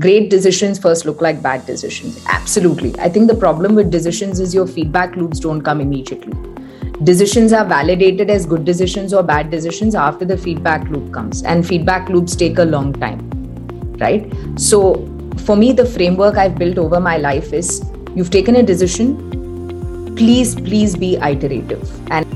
great decisions first look like bad decisions. Absolutely. I think the problem with decisions is your feedback loops don't come immediately. Decisions are validated as good decisions or bad decisions after the feedback loop comes, and feedback loops take a long time, right? So, for me, the framework I've built over my life is you've taken a decision, please, please be iterative. And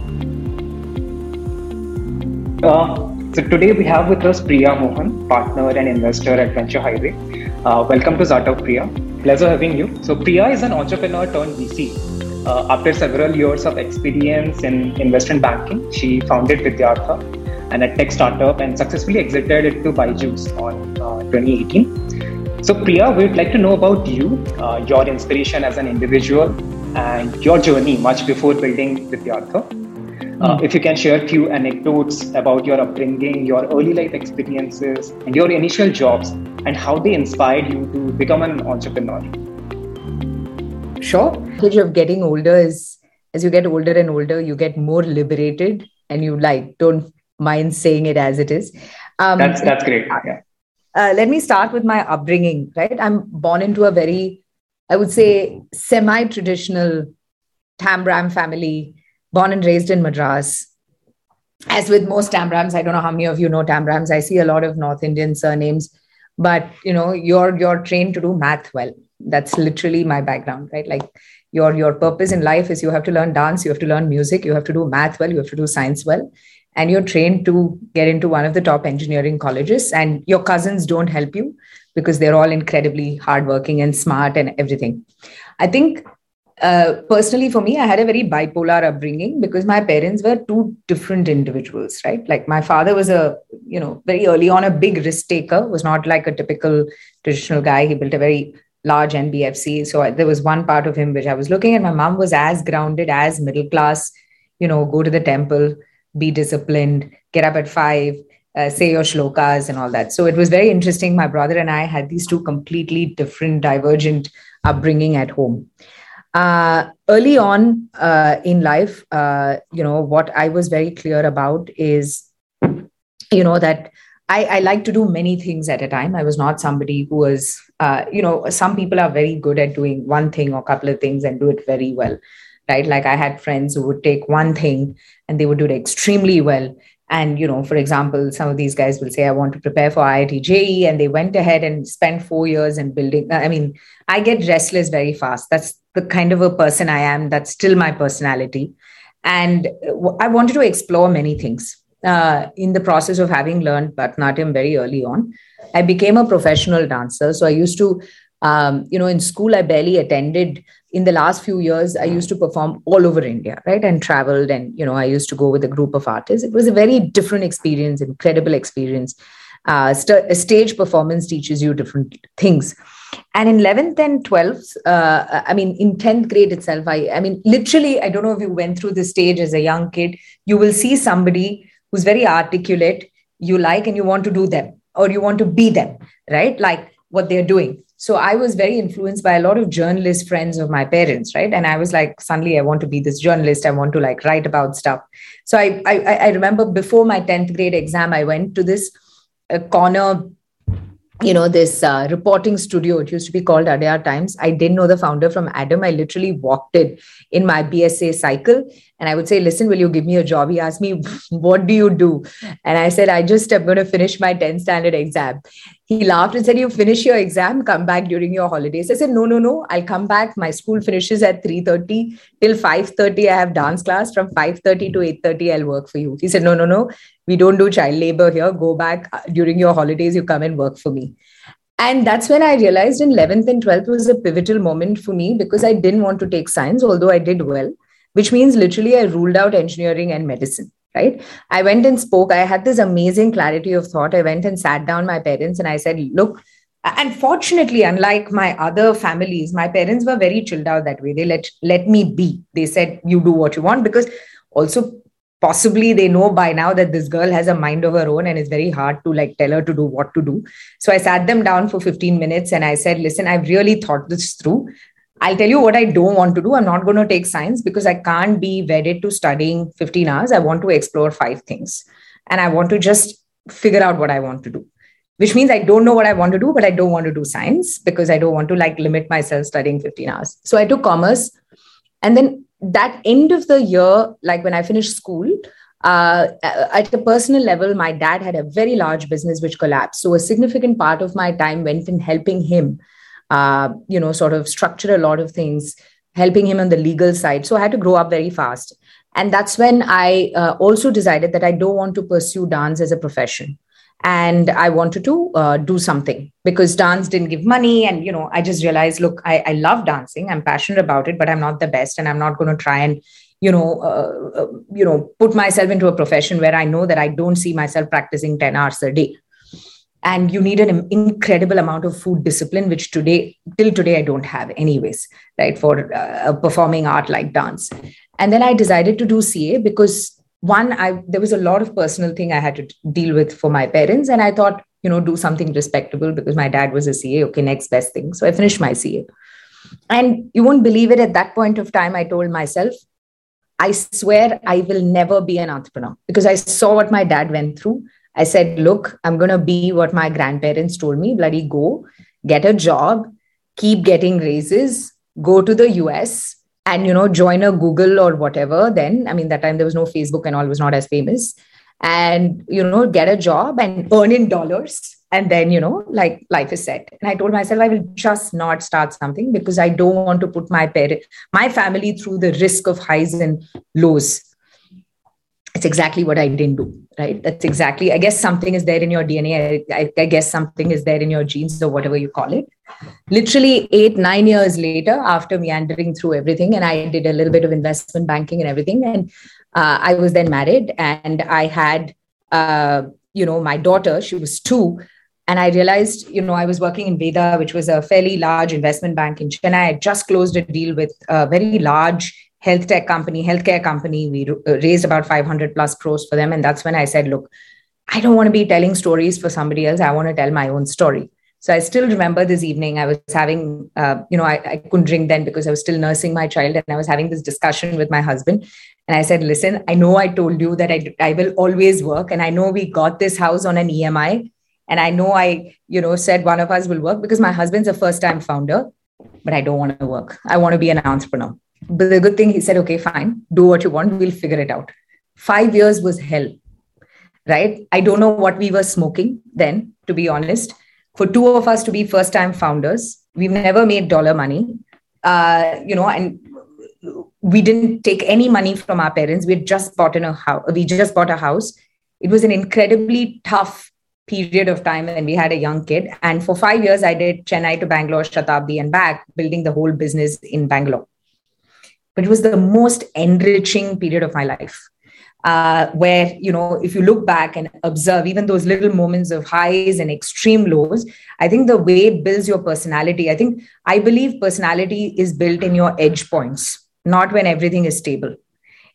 uh, so today we have with us Priya Mohan, partner and investor at Venture Highway. Uh, welcome to Startup Priya. Pleasure having you. So Priya is an entrepreneur turned VC. Uh, after several years of experience in investment banking, she founded Vidyartha, and a tech startup, and successfully exited it to Byju's on uh, 2018. So Priya, we'd like to know about you, uh, your inspiration as an individual, and your journey much before building Vidyartha. Uh, if you can share a few anecdotes about your upbringing, your early life experiences, and your initial jobs, and how they inspired you to become an entrepreneur. Sure. The of getting older is as you get older and older, you get more liberated, and you like don't mind saying it as it is. Um, that's that's great. Yeah. Uh, let me start with my upbringing. Right, I'm born into a very, I would say, semi-traditional Tambram family born and raised in Madras. As with most Tambrams, I don't know how many of you know Tambrams. I see a lot of North Indian surnames, but you know, you're you're trained to do math well. That's literally my background, right? Like your your purpose in life is you have to learn dance, you have to learn music, you have to do math well, you have to do science well, and you're trained to get into one of the top engineering colleges. And your cousins don't help you because they're all incredibly hardworking and smart and everything. I think uh, personally for me i had a very bipolar upbringing because my parents were two different individuals right? Like my father was a you know very early on a big risk taker was not like a typical traditional guy. He built a very large nbfc so I, there was one part of him which i was looking at. My mom was as grounded as middle class you know go to the temple be disciplined get up at five uh, say your shlokas and all that. So it was very interesting. My brother and i had these two completely different divergent upbringing at home uh, early on uh, in life, uh, you know, what I was very clear about is, you know, that I, I, like to do many things at a time. I was not somebody who was, uh, you know, some people are very good at doing one thing or couple of things and do it very well, right? Like I had friends who would take one thing and they would do it extremely well. And, you know, for example, some of these guys will say, I want to prepare for IIT JEE. And they went ahead and spent four years in building. I mean, I get restless very fast. That's the kind of a person I am. That's still my personality. And I wanted to explore many things. Uh, in the process of having learned Bharatanatyam very early on, I became a professional dancer. So I used to, um, you know, in school, I barely attended. In the last few years, I used to perform all over India, right? And traveled. And, you know, I used to go with a group of artists. It was a very different experience, incredible experience. Uh, st- a stage performance teaches you different things and in 11th and 12th uh, i mean in 10th grade itself i i mean literally i don't know if you went through this stage as a young kid you will see somebody who's very articulate you like and you want to do them or you want to be them right like what they're doing so i was very influenced by a lot of journalist friends of my parents right? And i was like suddenly i want to be this journalist. I want to like write about stuff. So i i, I remember before my 10th grade exam i went to this uh, corner you know this uh, reporting studio. It used to be called adyar times. I didn't know the founder from adam. I literally walked in in my bsa cycle and i would say listen will you give me a job? He asked me what do you do? And i said i just am going to finish my 10th standard exam. He laughed and said you finish your exam come back during your holidays. I said no no no. I'll come back. My school finishes at 3.30 till 5.30 i have dance class. From 5.30 to 8.30 i'll work for you. He said no no no. We don't do child labor here. Go back uh, during your holidays you come and work for me. And that's when i realized in 11th and 12th was a pivotal moment for me because i didn't want to take science although i did well which means literally i ruled out engineering and medicine right? I went and spoke. I had this amazing clarity of thought. I went and sat down my parents and i said look and fortunately unlike my other families my parents were very chilled out that way. They let let me be. They said you do what you want because also possibly they know by now that this girl has a mind of her own and it's very hard to like tell her to do what to do. So i sat them down for 15 minutes and i said listen i've really thought this through i'll tell you what i don't want to do i'm not going to take science because i can't be wedded to studying 15 hours i want to explore five things and i want to just figure out what i want to do which means I don't know what I want to do, but I don't want to do science because I don't want to like limit myself studying 15 hours. So I took commerce. And then that end of the year, like when I finished school, uh, at a personal level, my dad had a very large business which collapsed. So a significant part of my time went in helping him, uh, you know, sort of structure a lot of things, helping him on the legal side. So I had to grow up very fast. And that's when I uh, also decided that I don't want to pursue dance as a profession. And i wanted to uh, do something because dance didn't give money. And you know i just realized look I, I love dancing. I'm passionate about it but i'm not the best. And i'm not going to try and you know uh, uh, you know put myself into a profession where i know that i don't see myself practicing 10 hours a day and you need an incredible amount of food discipline which today till today i don't have anyways right for uh, performing art like dance. And then i decided to do ca because one i there was a lot of personal thing i had to deal with for my parents. And i thought you know do something respectable because my dad was a ca okay next best thing. So i finished my ca and you won't believe it at that point of time i told myself i swear i will never be an entrepreneur because i saw what my dad went through i said look i'm going to be what my grandparents told me bloody go get a job keep getting raises go to the us and you know join a google or whatever then. I mean that time there was no facebook and all was not as famous. And you know get a job and earn in dollars and then you know like life is set. And i told myself i will just not start something because i don't want to put my parent my family through the risk of highs and lows. It's exactly what I didn't do, right? That's exactly, I guess something is there in your DNA. I, I, guess something is there in your genes or whatever you call it. Literally eight, nine years later, after meandering through everything, and I did a little bit of investment banking and everything. And uh, I was then married and I had, uh, you know, my daughter, she was two. And I realized, you know, I was working in Veda, which was a fairly large investment bank in Chennai. I had just closed a deal with a very large health tech company, healthcare company. We uh, raised about 500 plus crores for them. And that's when I said, look, I don't want to be telling stories for somebody else. I want to tell my own story. So I still remember this evening, I was having, uh, you know, I, I couldn't drink then because I was still nursing my child. And I was having this discussion with my husband. And I said, listen, I know I told you that I, I will always work. And I know we got this house on an EMI. And I know I, you know, said one of us will work because my husband's a first time founder, but I don't want to work. I want to be an entrepreneur. But the good thing, he said, okay, fine, do what you want, we'll figure it out. Five years was hell, right? I don't know what we were smoking then, to be honest. For two of us to be first time founders, we've never made dollar money, uh, you know, and we didn't take any money from our parents. We just bought in a house. We just bought a house. It was an incredibly tough period of time and we had a young kid. And for five years, I did Chennai to Bangalore, Shatabdi, and back, building the whole business in Bangalore but it was the most enriching period of my life uh, where you know if you look back and observe even those little moments of highs and extreme lows i think the way it builds your personality i think i believe personality is built in your edge points not when everything is stable.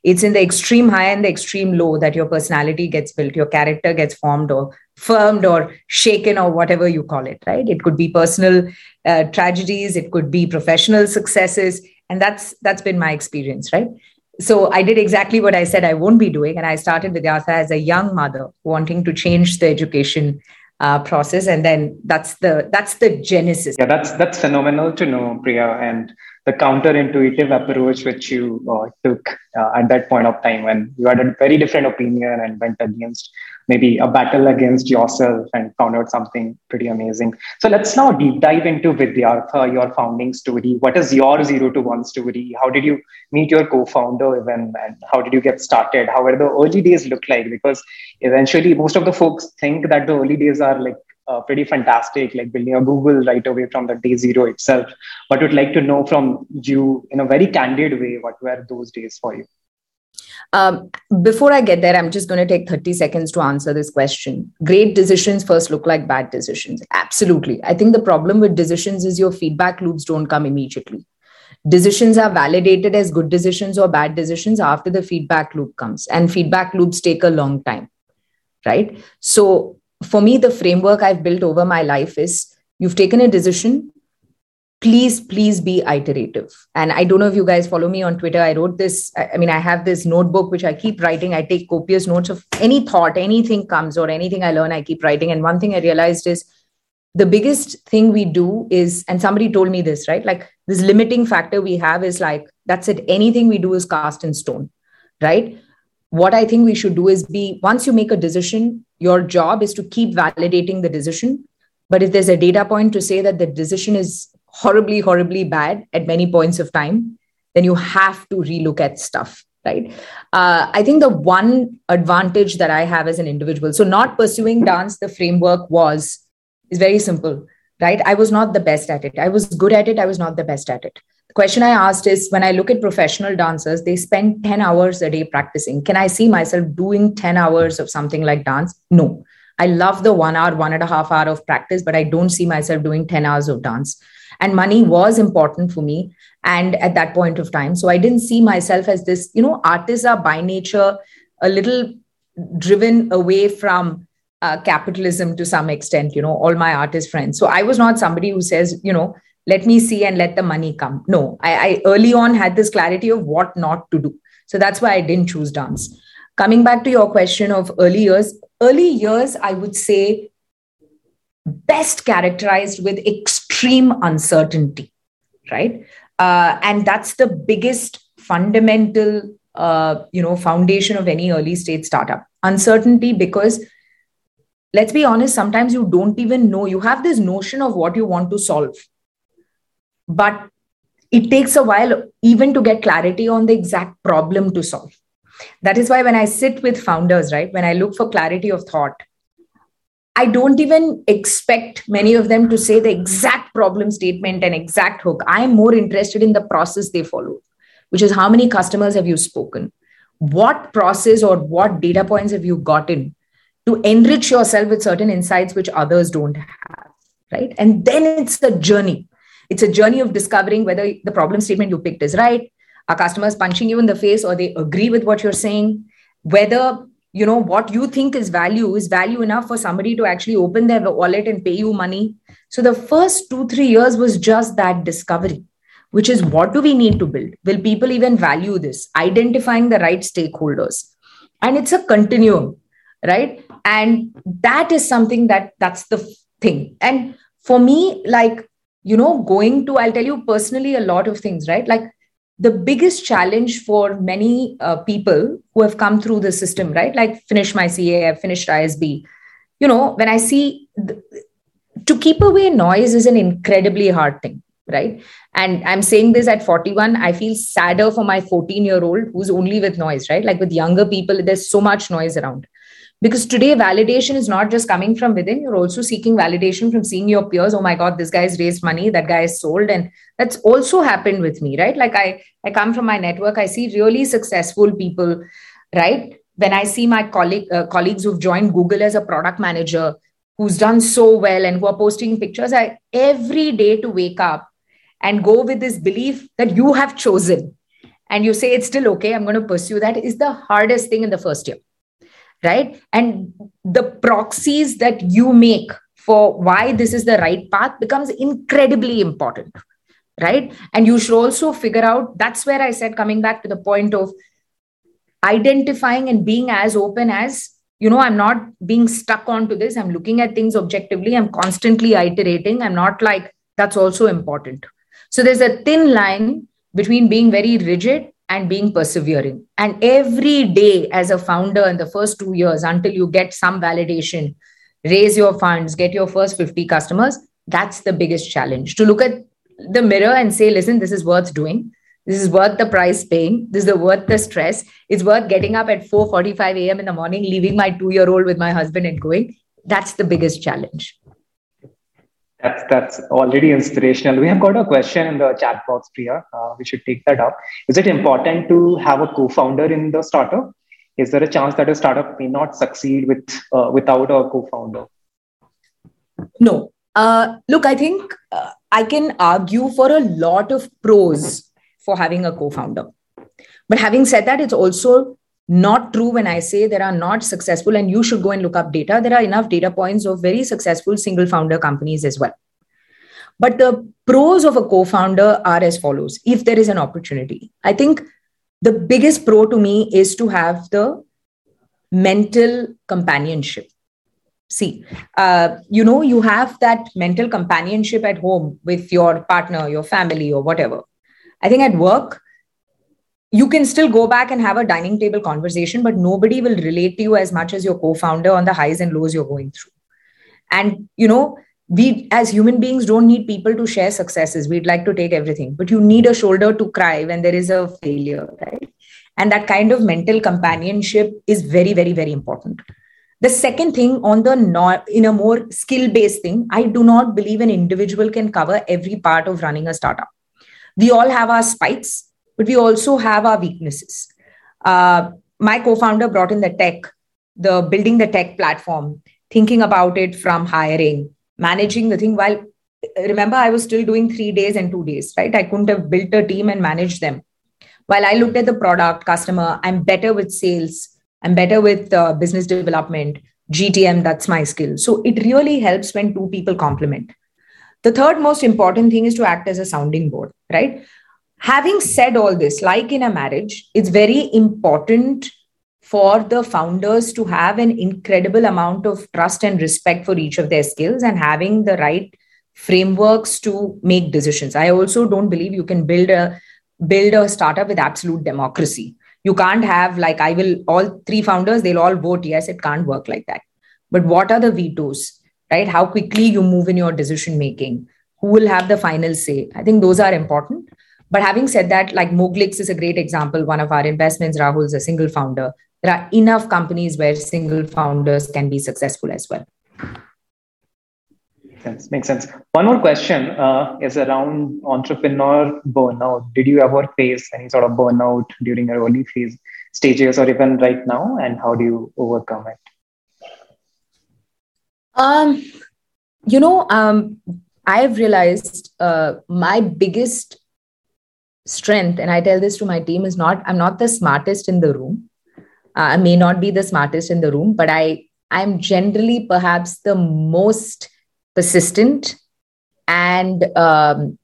It's in the extreme high and the extreme low that your personality gets built your character gets formed or firmed or shaken or whatever you call it right? It could be personal uh, tragedies it could be professional successes and that's that's been my experience right? So i did exactly what i said i won't be doing. And i started vidyartha as a young mother wanting to change the education uh, process. And then that's the that's the genesis. Yeah that's that's phenomenal to know priya and the counterintuitive approach which you uh, took uh, at that point of time when you had a very different opinion and went against maybe a battle against yourself and found out something pretty amazing. So let's now deep dive into Vidyartha, your founding story. What is your zero to one story? How did you meet your co-founder even and how did you get started? How were the early days look like? Because eventually most of the folks think that the early days are like uh, pretty fantastic, like building a Google right away from the day zero itself. But would like to know from you in a very candid way, what were those days for you? Um, before I get there, I'm just going to take 30 seconds to answer this question. Great decisions first look like bad decisions. Absolutely. I think the problem with decisions is your feedback loops don't come immediately. Decisions are validated as good decisions or bad decisions after the feedback loop comes, and feedback loops take a long time. Right. So, for me, the framework I've built over my life is you've taken a decision, please please be iterative. And i don't know if you guys follow me on twitter. I wrote this i mean i have this notebook which i keep writing. I take copious notes of any thought anything comes or anything i learn i keep writing. And one thing i realized is the biggest thing we do is and somebody told me this right? Like this limiting factor we have is like that's it. Anything we do is cast in stone right? What i think we should do is be once you make a decision your job is to keep validating the decision. But if there's a data point to say that the decision is horribly, horribly bad at many points of time, then you have to relook at stuff right? Uh, i think the one advantage that i have as an individual so not pursuing dance the framework was is very simple right? I was not the best at it. I was good at it i was not the best at it. The question i asked is when i look at professional dancers they spend 10 hours a day practicing. Can i see myself doing 10 hours of something like dance? No. I love the one hour one and a half hour of practice but i don't see myself doing 10 hours of dance and money was important for me and at that point of time. So i didn't see myself as this you know artists are by nature a little driven away from uh, capitalism to some extent you know all my artist friends. So i was not somebody who says you know let me see and let the money come. No I, I early on had this clarity of what not to do. So that's why i didn't choose dance. Coming back to your question of early years early years i would say best characterized with extreme uncertainty, right? Uh, and that's the biggest fundamental, uh, you know, foundation of any early stage startup. Uncertainty because let's be honest, sometimes you don't even know. You have this notion of what you want to solve, but it takes a while even to get clarity on the exact problem to solve. That is why when I sit with founders, right, when I look for clarity of thought, I don't even expect many of them to say the exact problem statement and exact hook. I am more interested in the process they follow, which is how many customers have you spoken? What process or what data points have you gotten to enrich yourself with certain insights which others don't have? Right. And then it's a journey. It's a journey of discovering whether the problem statement you picked is right. Are customers punching you in the face or they agree with what you're saying? Whether you know what you think is value is value enough for somebody to actually open their wallet and pay you money? So the first 2 3 years was just that discovery which is what do we need to build? Will people even value this? Identifying the right stakeholders. And it's a continuum right? And that is something that that's the thing. And for me like you know going to i'll tell you personally a lot of things right? Like the biggest challenge for many uh, people who have come through the system, right? Like finished my CA, I've finished ISB. You know, when I see to keep away noise is an incredibly hard thing, right? And I'm saying this at 41, I feel sadder for my 14 year old who's only with noise, right? Like with younger people, there's so much noise around because today validation is not just coming from within you're also seeking validation from seeing your peers oh my god this guy's raised money that guy is sold and that's also happened with me right? Like i i come from my network i see really successful people right? When i see my colleague uh, colleagues who've joined google as a product manager who's done so well and who are posting pictures i every day to wake up and go with this belief that you have chosen. And you say it's still okay i'm going to pursue that is the hardest thing in the first year right? And the proxies that you make for why this is the right path becomes incredibly important, right? And you should also figure out that's where I said, coming back to the point of identifying and being as open as you know i'm not being stuck onto this i'm looking at things objectively i'm constantly iterating i'm not like that's also important so there's a thin line between being very rigid and being persevering. And every day, as a founder, in the first two years, until you get some validation, raise your funds, get your first 50 customers, that's the biggest challenge to look at the mirror and say, listen, this is worth doing. This is worth the price paying. This is worth the stress. It's worth getting up at 4:45 a.m. in the morning, leaving my two-year-old with my husband and going. That's the biggest challenge. That's that's already inspirational. We have got a question in the chat box, Priya. Uh, we should take that up. Is it important to have a co-founder in the startup? Is there a chance that a startup may not succeed with uh, without a co-founder? No. Uh, look, I think uh, I can argue for a lot of pros for having a co-founder. But having said that, it's also not true when I say there are not successful, and you should go and look up data. There are enough data points of very successful single founder companies as well. But the pros of a co founder are as follows if there is an opportunity. I think the biggest pro to me is to have the mental companionship. See, uh, you know, you have that mental companionship at home with your partner, your family, or whatever. I think at work, you can still go back and have a dining table conversation, but nobody will relate to you as much as your co founder on the highs and lows you're going through. And, you know, we as human beings don't need people to share successes. We'd like to take everything, but you need a shoulder to cry when there is a failure, right? And that kind of mental companionship is very, very, very important. The second thing on the not in a more skill based thing, I do not believe an individual can cover every part of running a startup. We all have our spikes, but we also have our weaknesses. Uh, my co founder brought in the tech, the building the tech platform, thinking about it from hiring, managing the thing while remember i was still doing 3 days and 2 days right? I couldn't have built a team and managed them. While i looked at the product customer i'm better with sales. I'm better with uh, business development gtm that's my skill. So it really helps when two people complement. The third most important thing is to act as a sounding board right having said all this like in a marriage it's very important for the founders to have an incredible amount of trust and respect for each of their skills and having the right frameworks to make decisions. I also don't believe you can build a build a startup with absolute democracy. You can't have like i will all three founders they'll all vote yes it can't work like that. But what are the vetoes right? How quickly you move in your decision making who will have the final say? I think those are important but having said that like moglix is a great example one of our investments rahul is a single founder there are enough companies where single founders can be successful as well. Makes sense. Makes sense. One more question uh, is around entrepreneur burnout. Did you ever face any sort of burnout during your early phase stages or even right now? And how do you overcome it? Um, you know, um, I've realized uh, my biggest strength, and I tell this to my team, is not I'm not the smartest in the room uh, I may not be the smartest in the room, but I I'm generally perhaps the most persistent, and um,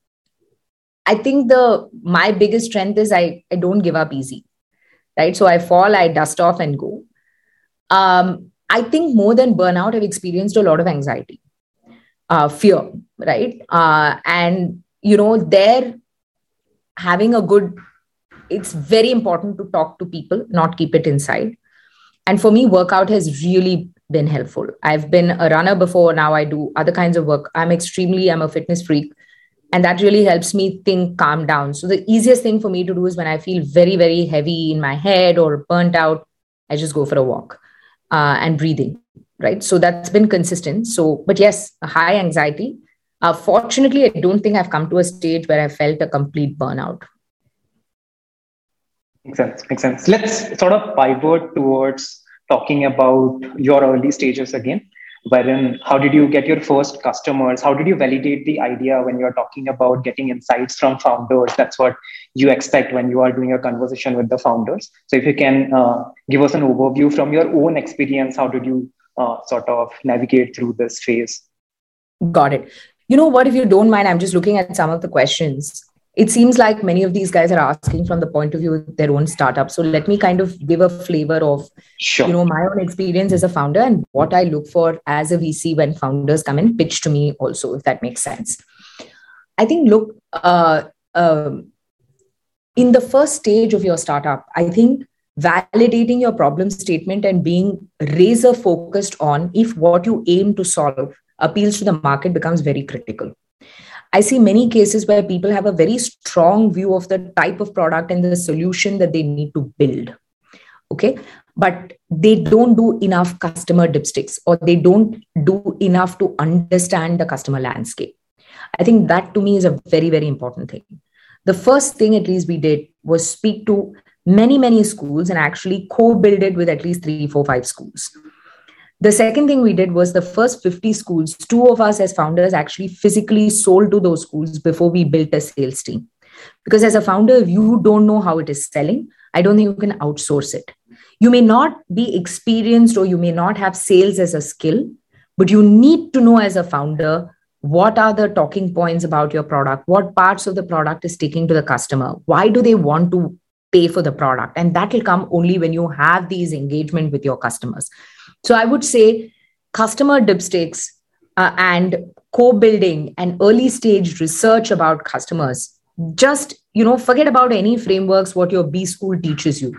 I think the my biggest strength is I I don't give up easy, right? So I fall, I dust off and go. Um, I think more than burnout, I've experienced a lot of anxiety, uh, fear, right? Uh, and you know, there having a good it's very important to talk to people, not keep it inside. And for me, workout has really been helpful. I've been a runner before. Now I do other kinds of work. I'm extremely, I'm a fitness freak. And that really helps me think, calm down. So the easiest thing for me to do is when I feel very, very heavy in my head or burnt out, I just go for a walk uh, and breathing. Right. So that's been consistent. So, but yes, high anxiety. Uh, fortunately, I don't think I've come to a stage where I felt a complete burnout. Makes sense. Makes sense. Let's sort of pivot towards talking about your early stages again. Wherein, how did you get your first customers? How did you validate the idea when you're talking about getting insights from founders? That's what you expect when you are doing a conversation with the founders. So, if you can uh, give us an overview from your own experience, how did you uh, sort of navigate through this phase? Got it. You know what? If you don't mind, I'm just looking at some of the questions it seems like many of these guys are asking from the point of view of their own startup so let me kind of give a flavor of sure. you know my own experience as a founder and what i look for as a vc when founders come and pitch to me also if that makes sense i think look uh, um, in the first stage of your startup i think validating your problem statement and being razor focused on if what you aim to solve appeals to the market becomes very critical I see many cases where people have a very strong view of the type of product and the solution that they need to build. Okay. But they don't do enough customer dipsticks or they don't do enough to understand the customer landscape. I think that to me is a very, very important thing. The first thing, at least, we did was speak to many, many schools and actually co build it with at least three, four, five schools the second thing we did was the first 50 schools, two of us as founders actually physically sold to those schools before we built a sales team. Because as a founder, if you don't know how it is selling, I don't think you can outsource it. You may not be experienced or you may not have sales as a skill, but you need to know as a founder what are the talking points about your product what parts of the product is taking to the customer why do they want to pay for the product and that will come only when you have these engagement with your customers so i would say customer dipsticks uh, and co-building and early stage research about customers. Just you know forget about any frameworks what your b school teaches you.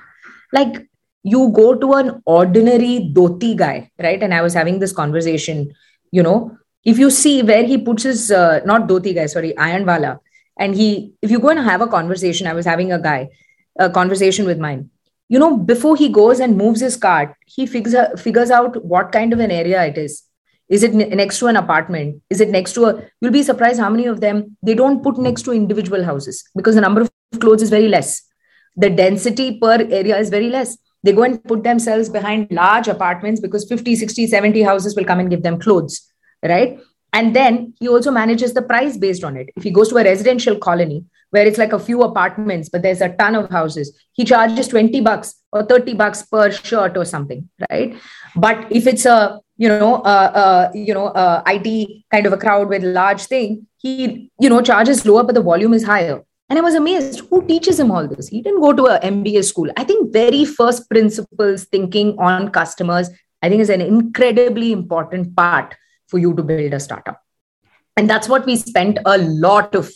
Like you go to an ordinary dhoti guy right? And i was having this conversation you know if you see where he puts his uh, not dhoti guy sorry ironwala and he if you go and have a conversation i was having a guy a conversation with mine you know before he goes and moves his cart he figures figures out what kind of an area it is. Is it next to an apartment? Is it next to a you'll be surprised how many of them they don't put next to individual houses because the number of clothes is very less. The density per area is very less. They go and put themselves behind large apartments because 50 60 70 houses will come and give them clothes right and then he also manages the price based on it. If he goes to a residential colony where it's like a few apartments but there's a ton of houses he charges 20 bucks or 30 bucks per shirt or something right? But if it's a you know uh, uh, you know uh, it kind of a crowd with large thing he you know charges lower but the volume is higher. And i was amazed who teaches him all this? He didn't go to a mba school. I think very first principles thinking on customers i think is an incredibly important part for you to build a startup and that's what we spent a lot of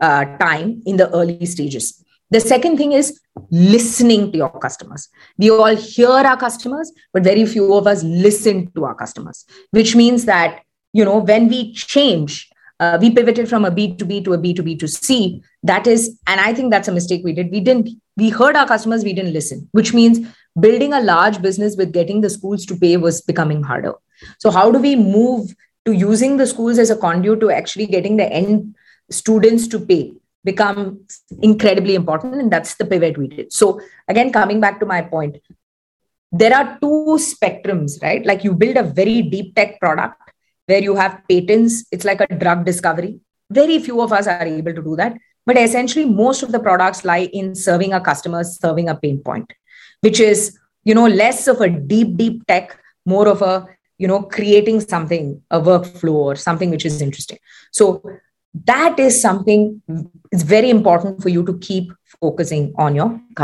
uh, time in the early stages the second thing is listening to your customers. We all hear our customers, but very few of us listen to our customers, which means that, you know, when we change, uh, we pivoted from a B2B to a B2B to C. That is, and I think that's a mistake we did. We didn't, we heard our customers, we didn't listen, which means building a large business with getting the schools to pay was becoming harder. So, how do we move to using the schools as a conduit to actually getting the end students to pay? become incredibly important and that's the pivot we did. So again coming back to my point there are two spectrums right? Like you build a very deep tech product where you have patents. It's like a drug discovery. Very few of us are able to do that. But essentially most of the products lie in serving a customer serving a pain point which is you know less of a deep deep tech more of a you know creating something a workflow or something which is interesting. So that is something it's very important for you to keep focusing on your